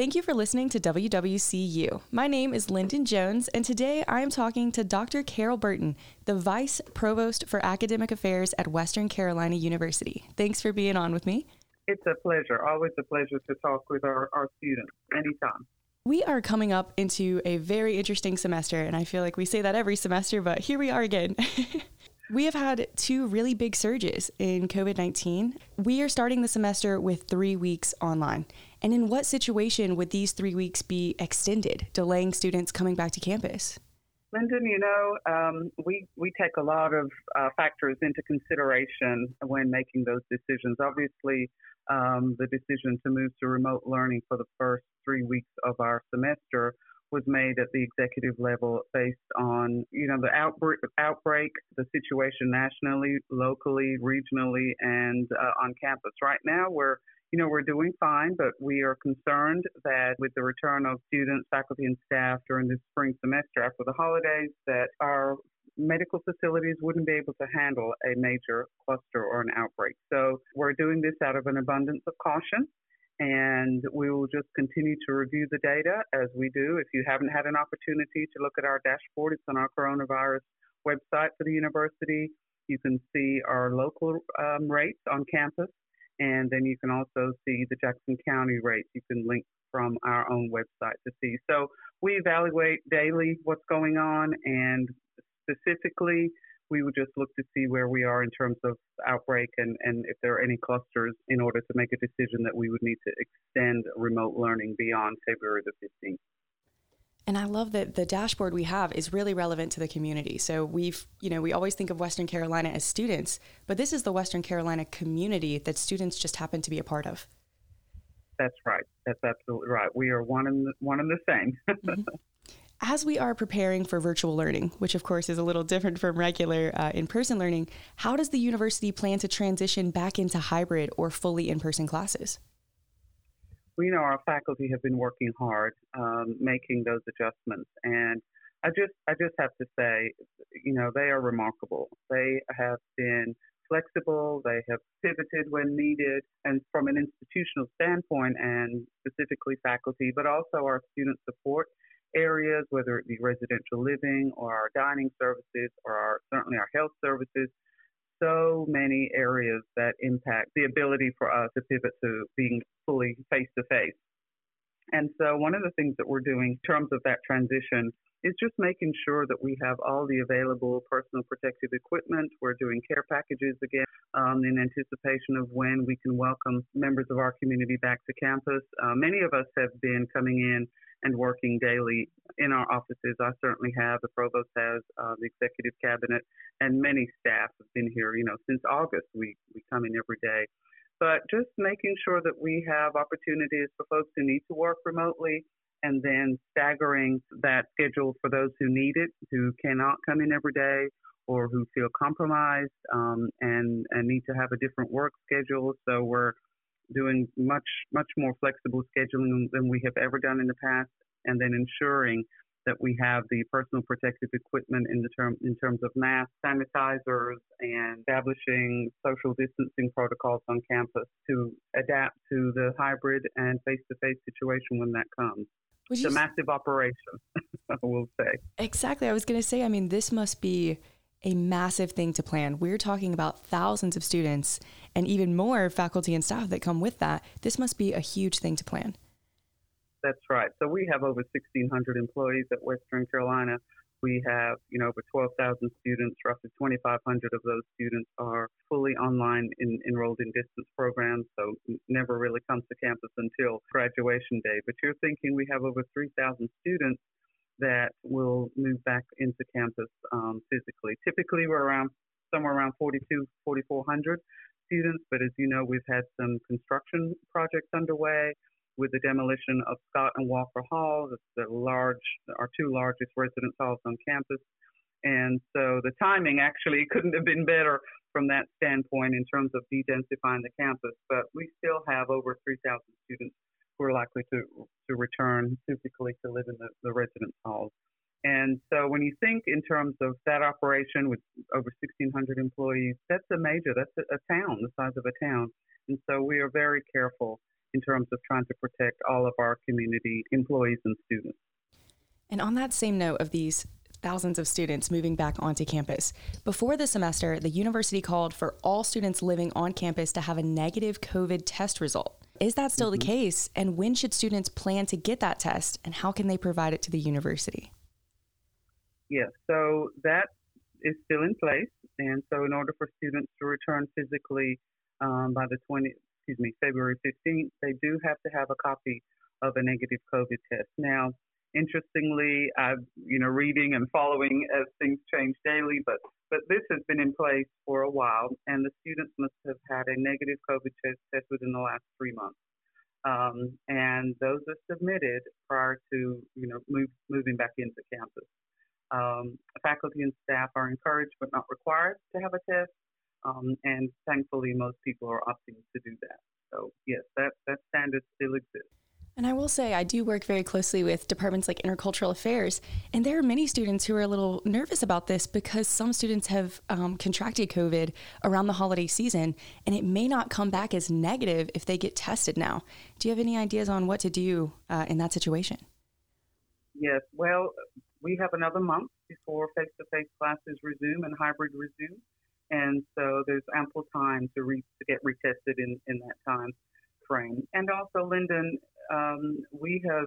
Thank you for listening to WWCU. My name is Lyndon Jones, and today I am talking to Dr. Carol Burton, the Vice Provost for Academic Affairs at Western Carolina University. Thanks for being on with me. It's a pleasure. Always a pleasure to talk with our, our students anytime. We are coming up into a very interesting semester, and I feel like we say that every semester, but here we are again. we have had two really big surges in COVID 19. We are starting the semester with three weeks online. And in what situation would these three weeks be extended, delaying students coming back to campus? Lyndon, you know, um, we, we take a lot of uh, factors into consideration when making those decisions. Obviously, um, the decision to move to remote learning for the first three weeks of our semester was made at the executive level based on, you know, the outbreak, outbreak the situation nationally, locally, regionally, and uh, on campus. Right now, we're you know, we're doing fine, but we are concerned that with the return of students, faculty, and staff during this spring semester after the holidays, that our medical facilities wouldn't be able to handle a major cluster or an outbreak. So we're doing this out of an abundance of caution. And we will just continue to review the data as we do. If you haven't had an opportunity to look at our dashboard, it's on our coronavirus website for the university. You can see our local um, rates on campus and then you can also see the Jackson County rates. You can link from our own website to see. So we evaluate daily what's going on, and specifically, we would just look to see where we are in terms of outbreak and, and if there are any clusters in order to make a decision that we would need to extend remote learning beyond February the 15th. And I love that the dashboard we have is really relevant to the community. So we've, you know, we always think of Western Carolina as students, but this is the Western Carolina community that students just happen to be a part of. That's right. That's absolutely right. We are one and the, one and the same. mm-hmm. As we are preparing for virtual learning, which of course is a little different from regular uh, in person learning, how does the university plan to transition back into hybrid or fully in person classes? We know our faculty have been working hard um, making those adjustments, and I just I just have to say, you know, they are remarkable. They have been flexible. They have pivoted when needed, and from an institutional standpoint, and specifically faculty, but also our student support areas, whether it be residential living or our dining services or our, certainly our health services so many areas that impact the ability for us to pivot to being fully face to face. And so, one of the things that we're doing in terms of that transition is just making sure that we have all the available personal protective equipment. We're doing care packages again um, in anticipation of when we can welcome members of our community back to campus. Uh, many of us have been coming in and working daily in our offices. I certainly have. The provost has, uh, the executive cabinet, and many staff have been here. You know, since August, we we come in every day. But just making sure that we have opportunities for folks who need to work remotely, and then staggering that schedule for those who need it, who cannot come in every day, or who feel compromised um, and and need to have a different work schedule. So we're doing much, much more flexible scheduling than we have ever done in the past, and then ensuring that we have the personal protective equipment in the term in terms of masks, sanitizers, and establishing social distancing protocols on campus to adapt to the hybrid and face-to-face situation when that comes. It's a massive operation, I will say. Exactly. I was going to say. I mean, this must be a massive thing to plan. We're talking about thousands of students and even more faculty and staff that come with that. This must be a huge thing to plan. That's right. So we have over 1,600 employees at Western Carolina. We have, you know, over 12,000 students. Roughly 2,500 of those students are fully online in, enrolled in distance programs, so never really comes to campus until graduation day. But you're thinking we have over 3,000 students that will move back into campus um, physically. Typically, we're around somewhere around 42, 4,400 students, but as you know, we've had some construction projects underway with the demolition of Scott and Walker Hall, the large, our two largest residence halls on campus. And so the timing actually couldn't have been better from that standpoint in terms of de-densifying the campus. But we still have over 3,000 students who are likely to, to return physically to live in the, the residence halls. And so when you think in terms of that operation with over 1,600 employees, that's a major, that's a, a town, the size of a town. And so we are very careful in terms of trying to protect all of our community employees and students. And on that same note of these thousands of students moving back onto campus. Before the semester, the university called for all students living on campus to have a negative COVID test result. Is that still mm-hmm. the case? And when should students plan to get that test? And how can they provide it to the university? Yes, so that is still in place. And so, in order for students to return physically um, by the 20, excuse me, February 15th, they do have to have a copy of a negative COVID test. Now, interestingly, I'm you know reading and following as things change daily, but but this has been in place for a while, and the students must have had a negative COVID test within the last three months. Um, and those are submitted prior to you know move, moving back into campus. Um, faculty and staff are encouraged but not required to have a test, um, and thankfully most people are opting to do that. So yes, that that standard still exists. And I will say, I do work very closely with departments like intercultural affairs, and there are many students who are a little nervous about this because some students have um, contracted COVID around the holiday season, and it may not come back as negative if they get tested now. Do you have any ideas on what to do uh, in that situation? Yes, well, we have another month before face to face classes resume and hybrid resume. And so there's ample time to, re- to get retested in, in that time frame. And also, Lyndon, um, we have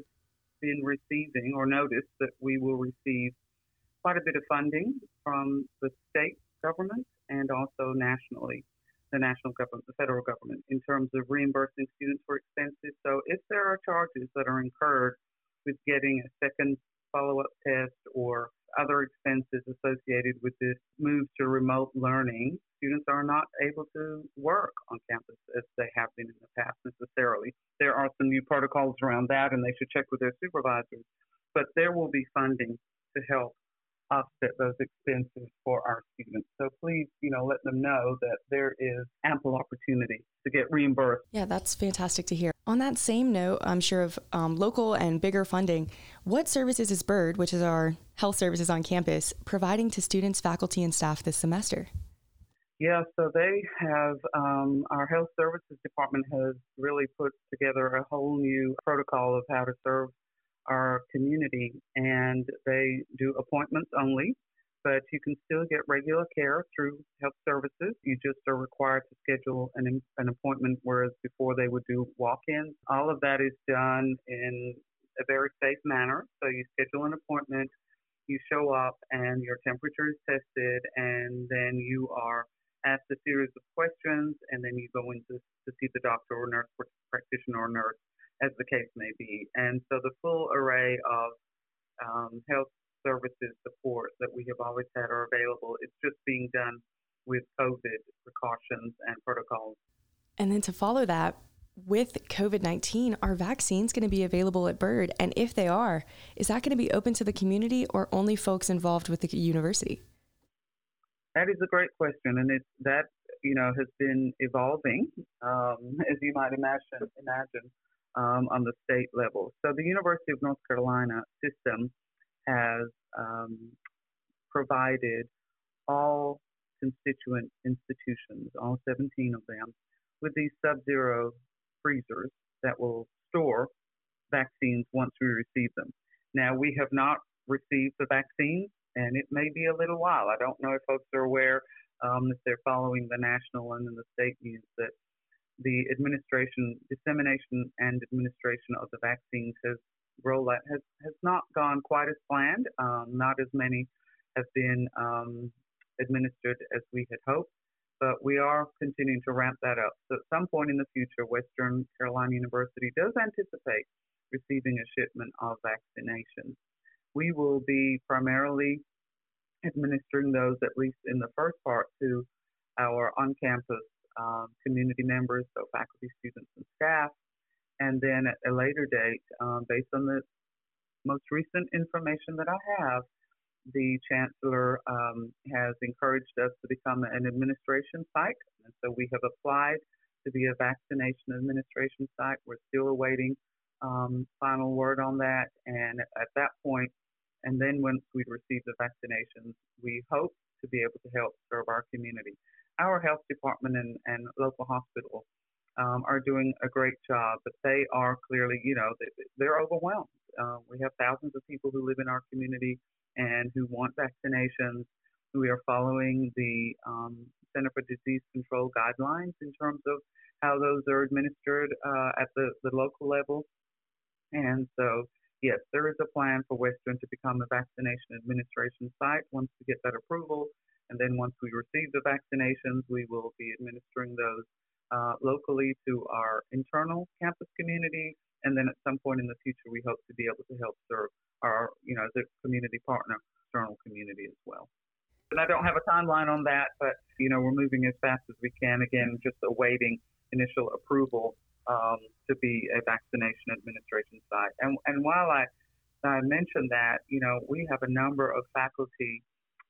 been receiving or noticed that we will receive quite a bit of funding from the state government and also nationally, the national government, the federal government, in terms of reimbursing students for expenses. So if there are charges that are incurred with getting a second follow up test or other expenses associated with this move to remote learning, students are not able to work on campus as they have been in the past necessarily. There are some new protocols around that, and they should check with their supervisors. But there will be funding to help offset those expenses for our students. So please, you know, let them know that there is ample opportunity to get reimbursed. Yeah, that's fantastic to hear. On that same note, I'm sure of um, local and bigger funding. What services is BIRD, which is our health services on campus, providing to students, faculty, and staff this semester? Yeah, so they have, um, our health services department has really put together a whole new protocol of how to serve our community, and they do appointments only, but you can still get regular care through health services. You just are required to schedule an, an appointment, whereas before they would do walk ins. All of that is done in a very safe manner. So you schedule an appointment, you show up, and your temperature is tested, and then you are asked a series of questions, and then you go in to, to see the doctor or nurse practitioner or nurse as the case may be. And so the full array of um, health services support that we have always had are available. It's just being done with COVID precautions and protocols. And then to follow that, with COVID 19, are vaccines going to be available at BIRD? And if they are, is that going to be open to the community or only folks involved with the university? That is a great question. And it's that, you know, has been evolving, um, as you might imagine, imagine um, on the state level. So the University of North Carolina system has um, provided all constituent institutions, all 17 of them, with these sub-zero freezers that will store vaccines once we receive them. Now, we have not received the vaccines, and it may be a little while. I don't know if folks are aware um, if they're following the national and the state news that the administration, dissemination and administration of the vaccines has rollout has, has not gone quite as planned. Um, not as many have been um, administered as we had hoped, but we are continuing to ramp that up. So at some point in the future, Western Carolina University does anticipate receiving a shipment of vaccinations. We will be primarily administering those, at least in the first part, to our on campus um, community members, so faculty, students, and staff. And then at a later date, um, based on the most recent information that I have, the chancellor um, has encouraged us to become an administration site. And so we have applied to be a vaccination administration site. We're still awaiting um, final word on that. And at that point, and then once we receive the vaccinations, we hope to be able to help serve our community our health department and, and local hospital um, are doing a great job, but they are clearly, you know, they're overwhelmed. Uh, we have thousands of people who live in our community and who want vaccinations. We are following the um, Center for Disease Control guidelines in terms of how those are administered uh, at the, the local level. And so, yes, there is a plan for Western to become a vaccination administration site once we get that approval. And then once we receive the vaccinations, we will be administering those uh, locally to our internal campus community. And then at some point in the future, we hope to be able to help serve our, you know, the community partner, external community as well. And I don't have a timeline on that, but, you know, we're moving as fast as we can. Again, just awaiting initial approval um, to be a vaccination administration site. And, and while I, I mentioned that, you know, we have a number of faculty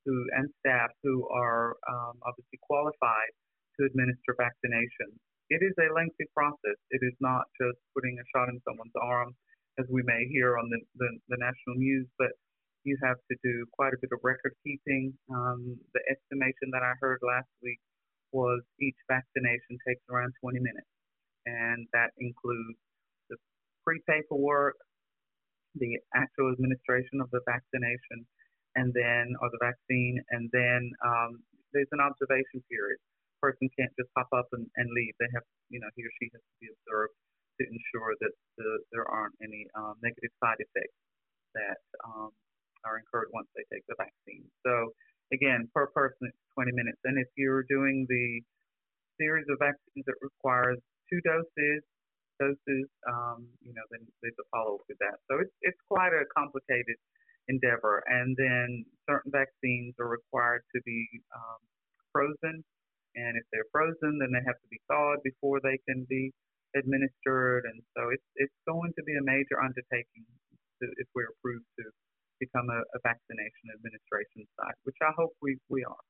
who and staff who are um, obviously qualified to administer vaccinations. It is a lengthy process. It is not just putting a shot in someone's arm, as we may hear on the, the, the national news, but you have to do quite a bit of record keeping. Um, the estimation that I heard last week was each vaccination takes around 20 minutes, and that includes the pre paperwork, the actual administration of the vaccination, and then or the vaccine, and then um, there's an observation period person can't just pop up and, and leave. They have, you know, he or she has to be observed to ensure that the, there aren't any um, negative side effects that um, are incurred once they take the vaccine. So again, per person it's 20 minutes. And if you're doing the series of vaccines that requires two doses, doses, um, you know, then there's a follow up with that. So it's it's quite a complicated endeavor. And then certain vaccines are required to be um, frozen and if they're frozen, then they have to be thawed before they can be administered. And so it's it's going to be a major undertaking to, if we're approved to become a, a vaccination administration site, which I hope we, we are.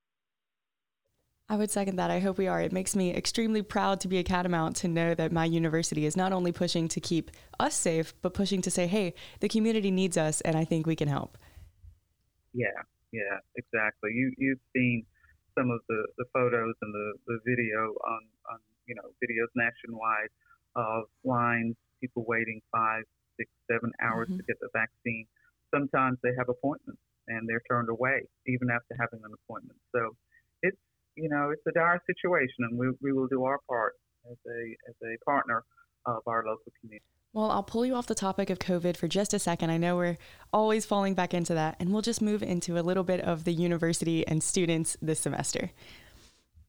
I would second that. I hope we are. It makes me extremely proud to be a Catamount to know that my university is not only pushing to keep us safe, but pushing to say, hey, the community needs us and I think we can help. Yeah, yeah, exactly. You you've seen some of the, the photos and the, the video on, on, you know, videos nationwide of lines, people waiting five, six, seven hours mm-hmm. to get the vaccine. Sometimes they have appointments and they're turned away even after having an appointment. So it's, you know, it's a dire situation and we, we will do our part as a, as a partner of our local community. Well, I'll pull you off the topic of COVID for just a second. I know we're always falling back into that, and we'll just move into a little bit of the university and students this semester.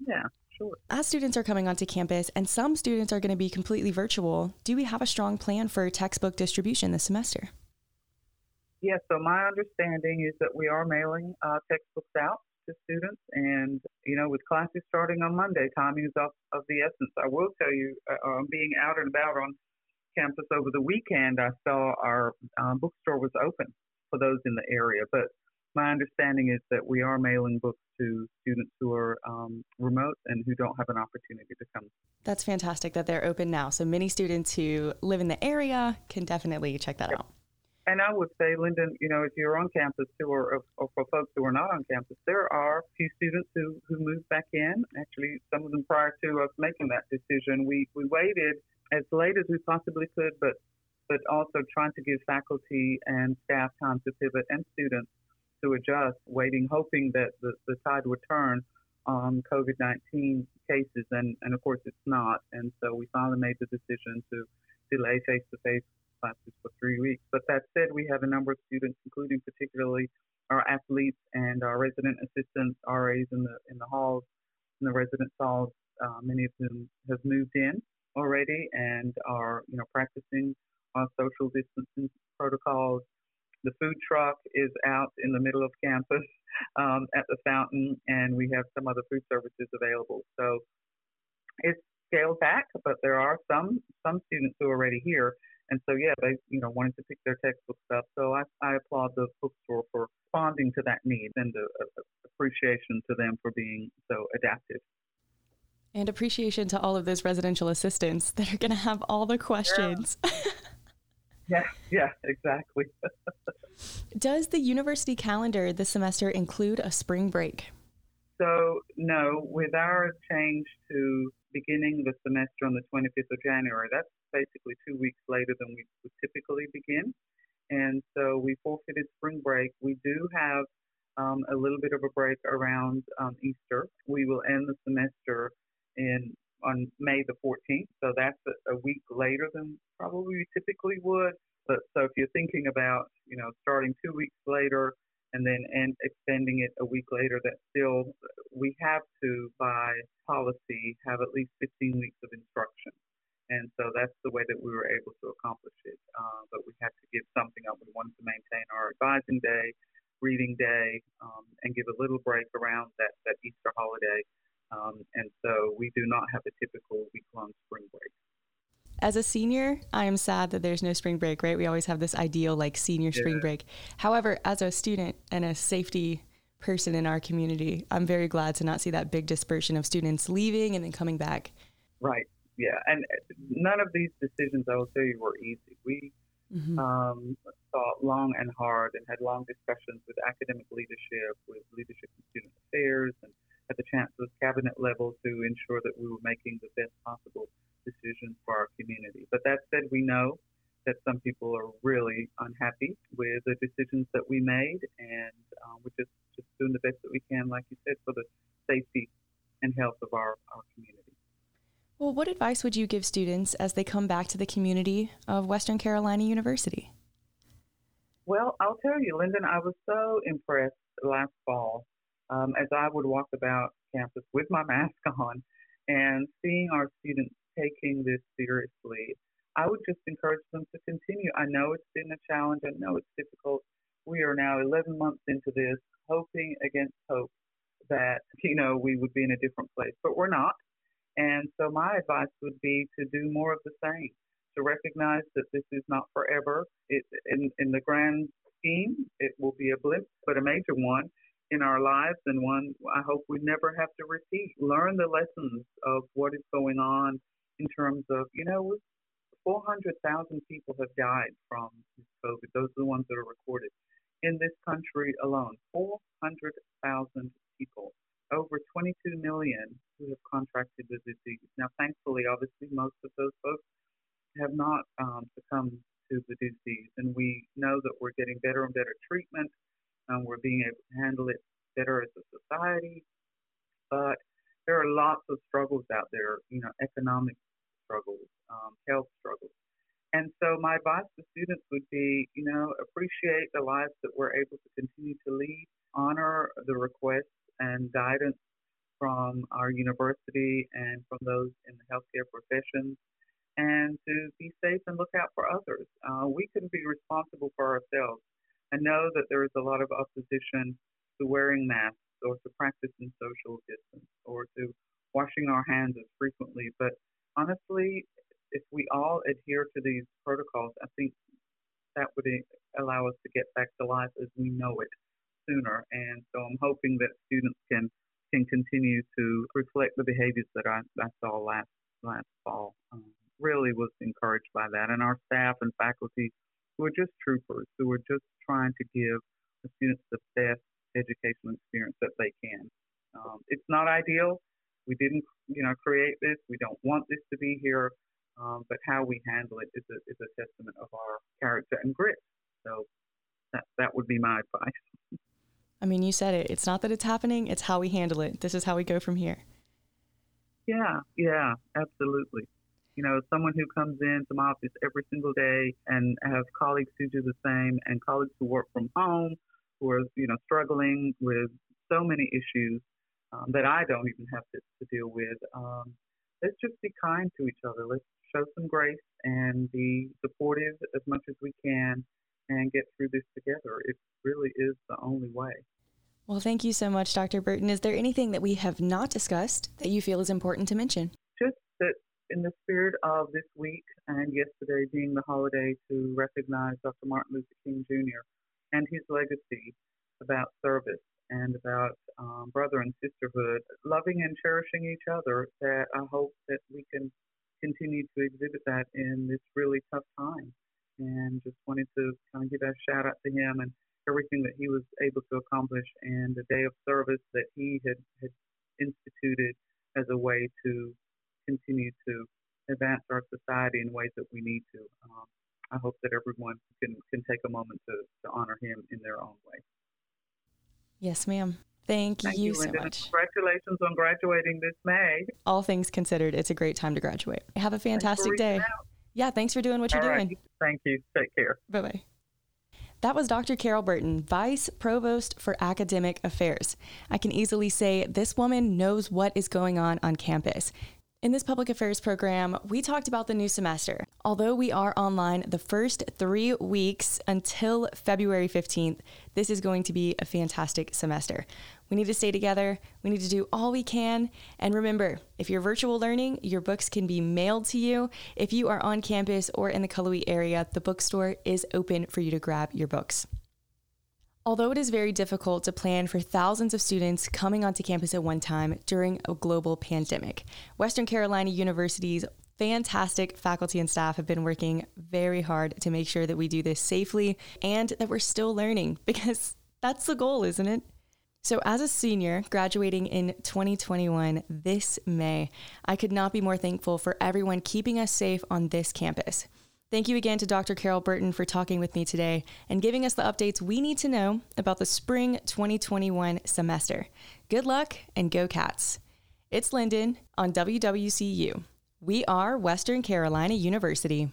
Yeah, sure. As students are coming onto campus, and some students are going to be completely virtual, do we have a strong plan for textbook distribution this semester? Yes, so my understanding is that we are mailing uh, textbooks out to students, and you know, with classes starting on Monday, timing is of, of the essence. I will tell you, uh, um, being out and about on campus over the weekend, I saw our um, bookstore was open for those in the area. But my understanding is that we are mailing books to students who are um, remote and who don't have an opportunity to come. That's fantastic that they're open now. So many students who live in the area can definitely check that out. I would say, Lyndon, you know, if you're on campus too, or, or for folks who are not on campus, there are a few students who, who moved back in. Actually, some of them prior to us making that decision. We, we waited as late as we possibly could, but but also trying to give faculty and staff time to pivot and students to adjust, waiting, hoping that the, the tide would turn on COVID 19 cases. And, and of course, it's not. And so we finally made the decision to delay face to face classes for three weeks. But that said, we have a number of students, including particularly our athletes and our resident assistants, RAs in the, in the halls, in the residence halls. Uh, many of them have moved in already and are you know practicing our social distancing protocols. The food truck is out in the middle of campus um, at the fountain, and we have some other food services available. So it's scaled back, but there are some some students who are already here, and so yeah, they you know wanted to pick their textbooks up. So I, I applaud the bookstore for responding to that need and the uh, appreciation to them for being so adaptive. And appreciation to all of those residential assistants that are going to have all the questions. Yeah, yeah, yeah exactly. Does the university calendar this semester include a spring break? So, no, with our change to beginning the semester on the 25th of January. That's basically two weeks later than we would typically begin. And so we forfeited spring break. We do have um, a little bit of a break around um, Easter. We will end the semester in on May the 14th, so that's a, a week later than probably we typically would. But so if you're thinking about, you know, starting two weeks later and then and extending it a week later, that still we have to by policy have at least 15 weeks of instruction. And so that's the way that we were able to accomplish it. Uh, but we had to give something up. We wanted to maintain our advising day, reading day, um, and give a little break around that, that Easter holiday. Um, and so we do not have a typical week long. As a senior, I am sad that there's no spring break, right? We always have this ideal like senior yeah. spring break. However, as a student and a safety person in our community, I'm very glad to not see that big dispersion of students leaving and then coming back. Right yeah, and none of these decisions, I will tell you, were easy. We mm-hmm. um, thought long and hard and had long discussions with academic leadership, with leadership in student affairs, and at the chancellor's cabinet level to ensure that we were making the best possible decisions for our community. But that said, we know that some people are really unhappy with the decisions that we made, and uh, we're just, just doing the best that we can, like you said, for the safety and health of our, our community. Well, what advice would you give students as they come back to the community of Western Carolina University? Well, I'll tell you, Lyndon, I was so impressed last fall um, as I would walk about campus with my mask on and seeing our students taking this seriously. I would just encourage them to continue. I know it's been a challenge. I know it's difficult. We are now 11 months into this, hoping against hope that, you know, we would be in a different place, but we're not. And so my advice would be to do more of the same, to recognize that this is not forever. It, in, in the grand scheme, it will be a blip, but a major one in our lives and one I hope we never have to repeat. Learn the lessons of what is going on in terms of, you know, 400,000 people have died from COVID. Those are the ones that are recorded in this country alone. 400,000 people over 22 million who have contracted the disease. Now, thankfully, obviously, most of those folks have not um, succumbed to the disease, and we know that we're getting better and better treatment, and we're being able to handle it better as a society. Are lots of struggles out there, you know, economic struggles, um, health struggles. And so my advice to students would be, you know, appreciate the lives that we're able to continue to lead, honor the requests and guidance from our university and from those in the healthcare professions, and to be safe and look out for others. Uh, we can be responsible for ourselves. I know that there is a lot of opposition to wearing masks or to practicing social distance or to washing our hands as frequently, but honestly, if we all adhere to these protocols, I think that would allow us to get back to life as we know it sooner. And so I'm hoping that students can can continue to reflect the behaviors that I, I saw last last fall. Um, really was encouraged by that, and our staff and faculty who are just troopers, who are just trying to give the students the best educational experience that they can. Um, it's not ideal. We didn't, you know, create this. We don't want this to be here. Um, but how we handle it is a, is a testament of our character and grit. So that, that would be my advice. I mean, you said it. It's not that it's happening, it's how we handle it. This is how we go from here. Yeah, yeah, absolutely. You know, someone who comes into my office every single day and have colleagues who do the same and colleagues who work from home who are, you know, struggling with so many issues um, that I don't even have to, to deal with. Um, let's just be kind to each other. Let's show some grace and be supportive as much as we can and get through this together. It really is the only way. Well, thank you so much, Dr. Burton. Is there anything that we have not discussed that you feel is important to mention? Just that in the spirit of this week and yesterday being the holiday to recognize Dr. Martin Luther King Jr. and his legacy about service and about um, brother and sisterhood, loving and cherishing each other, that I hope that we can continue to exhibit that in this really tough time. And just wanted to kind of give a shout out to him and everything that he was able to accomplish and the day of service that he had, had instituted as a way to continue to advance our society in ways that we need to. Um, I hope that everyone can, can take a moment to, to honor him in their own way. Yes, ma'am. Thank, Thank you, you, so much. Congratulations on graduating this May. All things considered, it's a great time to graduate. Have a fantastic day. out. Yeah, thanks for doing what you're right. doing. Thank you. Take care. Bye bye. That was Dr. Carol Burton, Vice Provost for Academic Affairs. I can easily say this woman knows what is going on on campus. In this public affairs program, we talked about the new semester. Although we are online the first three weeks until February 15th, this is going to be a fantastic semester. We need to stay together, we need to do all we can. And remember, if you're virtual learning, your books can be mailed to you. If you are on campus or in the Cullowhee area, the bookstore is open for you to grab your books. Although it is very difficult to plan for thousands of students coming onto campus at one time during a global pandemic, Western Carolina University's fantastic faculty and staff have been working very hard to make sure that we do this safely and that we're still learning because that's the goal, isn't it? So, as a senior graduating in 2021 this May, I could not be more thankful for everyone keeping us safe on this campus. Thank you again to Dr. Carol Burton for talking with me today and giving us the updates we need to know about the spring 2021 semester. Good luck and go Cats. It's Lyndon on WWCU. We are Western Carolina University.